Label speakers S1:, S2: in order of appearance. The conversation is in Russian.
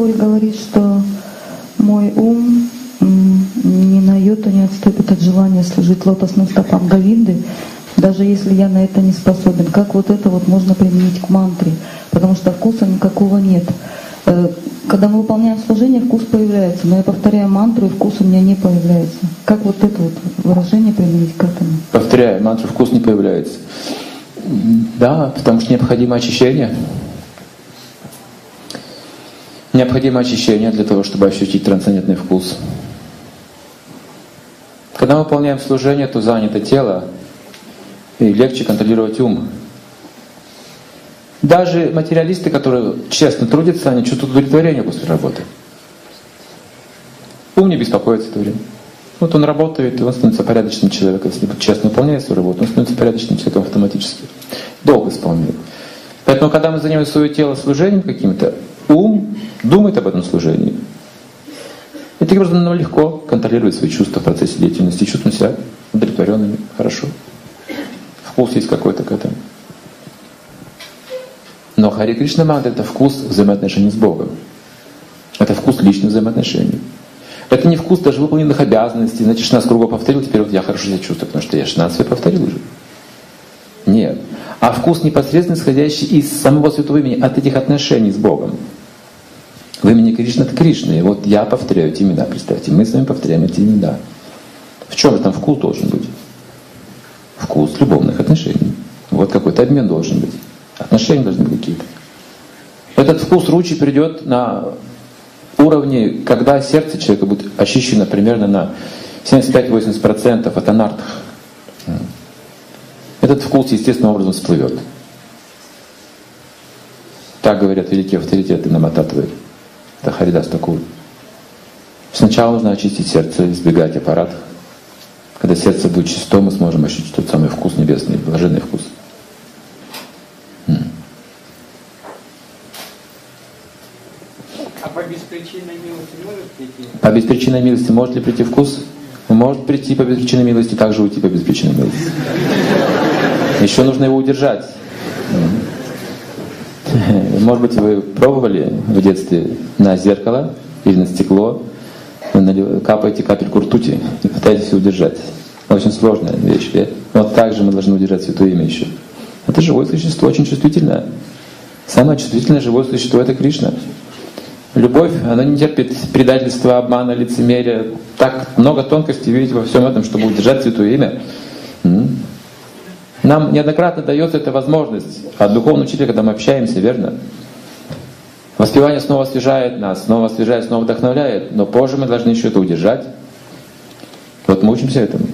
S1: Гуру говорит, что мой ум ни на йоту не отступит от желания служить лотосным стопам Гавинды, даже если я на это не способен. Как вот это вот можно применить к мантре, потому что вкуса никакого нет. Э, когда мы выполняем служение, вкус появляется, но я повторяю мантру, и вкус у меня не появляется. Как вот это вот выражение применить к этому?
S2: Повторяю, мантру вкус не появляется. Да, потому что необходимо очищение. Необходимо очищение для того, чтобы ощутить трансцендентный вкус. Когда мы выполняем служение, то занято тело, и легче контролировать ум. Даже материалисты, которые честно трудятся, они чувствуют удовлетворение после работы. Ум не беспокоится это время. Вот он работает, и он становится порядочным человеком. Если честно выполняет свою работу, он становится порядочным человеком автоматически. Долг исполняет. Поэтому, когда мы занимаем свое тело служением каким-то, ум думает об этом служении. И таким образом нам легко контролировать свои чувства в процессе деятельности, чувствуем себя удовлетворенными, хорошо. Вкус есть какой-то к этому. Но Хари Кришна Мантра — это вкус взаимоотношений с Богом. Это вкус личных взаимоотношений. Это не вкус даже выполненных обязанностей. Значит, 16 кругов повторил, теперь вот я хорошо себя чувствую, потому что я 16 повторил уже. Нет. А вкус непосредственно исходящий из самого святого имени, от этих отношений с Богом. В имени Кришна это Кришна. И вот я повторяю эти имена, представьте, мы с вами повторяем эти имена. В чем там вкус должен быть? Вкус любовных отношений. Вот какой-то обмен должен быть. Отношения должны быть какие-то. Этот вкус ручи придет на уровне, когда сердце человека будет очищено примерно на 75-80% от анартах. Этот вкус естественным образом всплывет. Так говорят великие авторитеты на Мататве. Это Харидас Такур. Сначала нужно очистить сердце, избегать аппаратов. Когда сердце будет чисто, мы сможем ощутить тот самый вкус небесный, блаженный вкус.
S3: А по беспричинной милости может прийти?
S2: По беспричинной милости может ли прийти вкус? Может прийти по беспричинной милости, также уйти по беспричинной милости. Еще нужно его удержать. Может быть, вы пробовали в детстве на зеркало или на стекло, капаете капельку ртути и пытаетесь удержать. Очень сложная вещь. Вот так же мы должны удержать Святое Имя еще. Это живое существо, очень чувствительное. Самое чувствительное живое существо — это Кришна. Любовь, она не терпит предательства, обмана, лицемерия. Так много тонкостей видите во всем этом, чтобы удержать Святое Имя. Нам неоднократно дается эта возможность от духовного учителя, когда мы общаемся, верно? Воспевание снова освежает нас, снова освежает, снова вдохновляет, но позже мы должны еще это удержать. Вот мы учимся этому.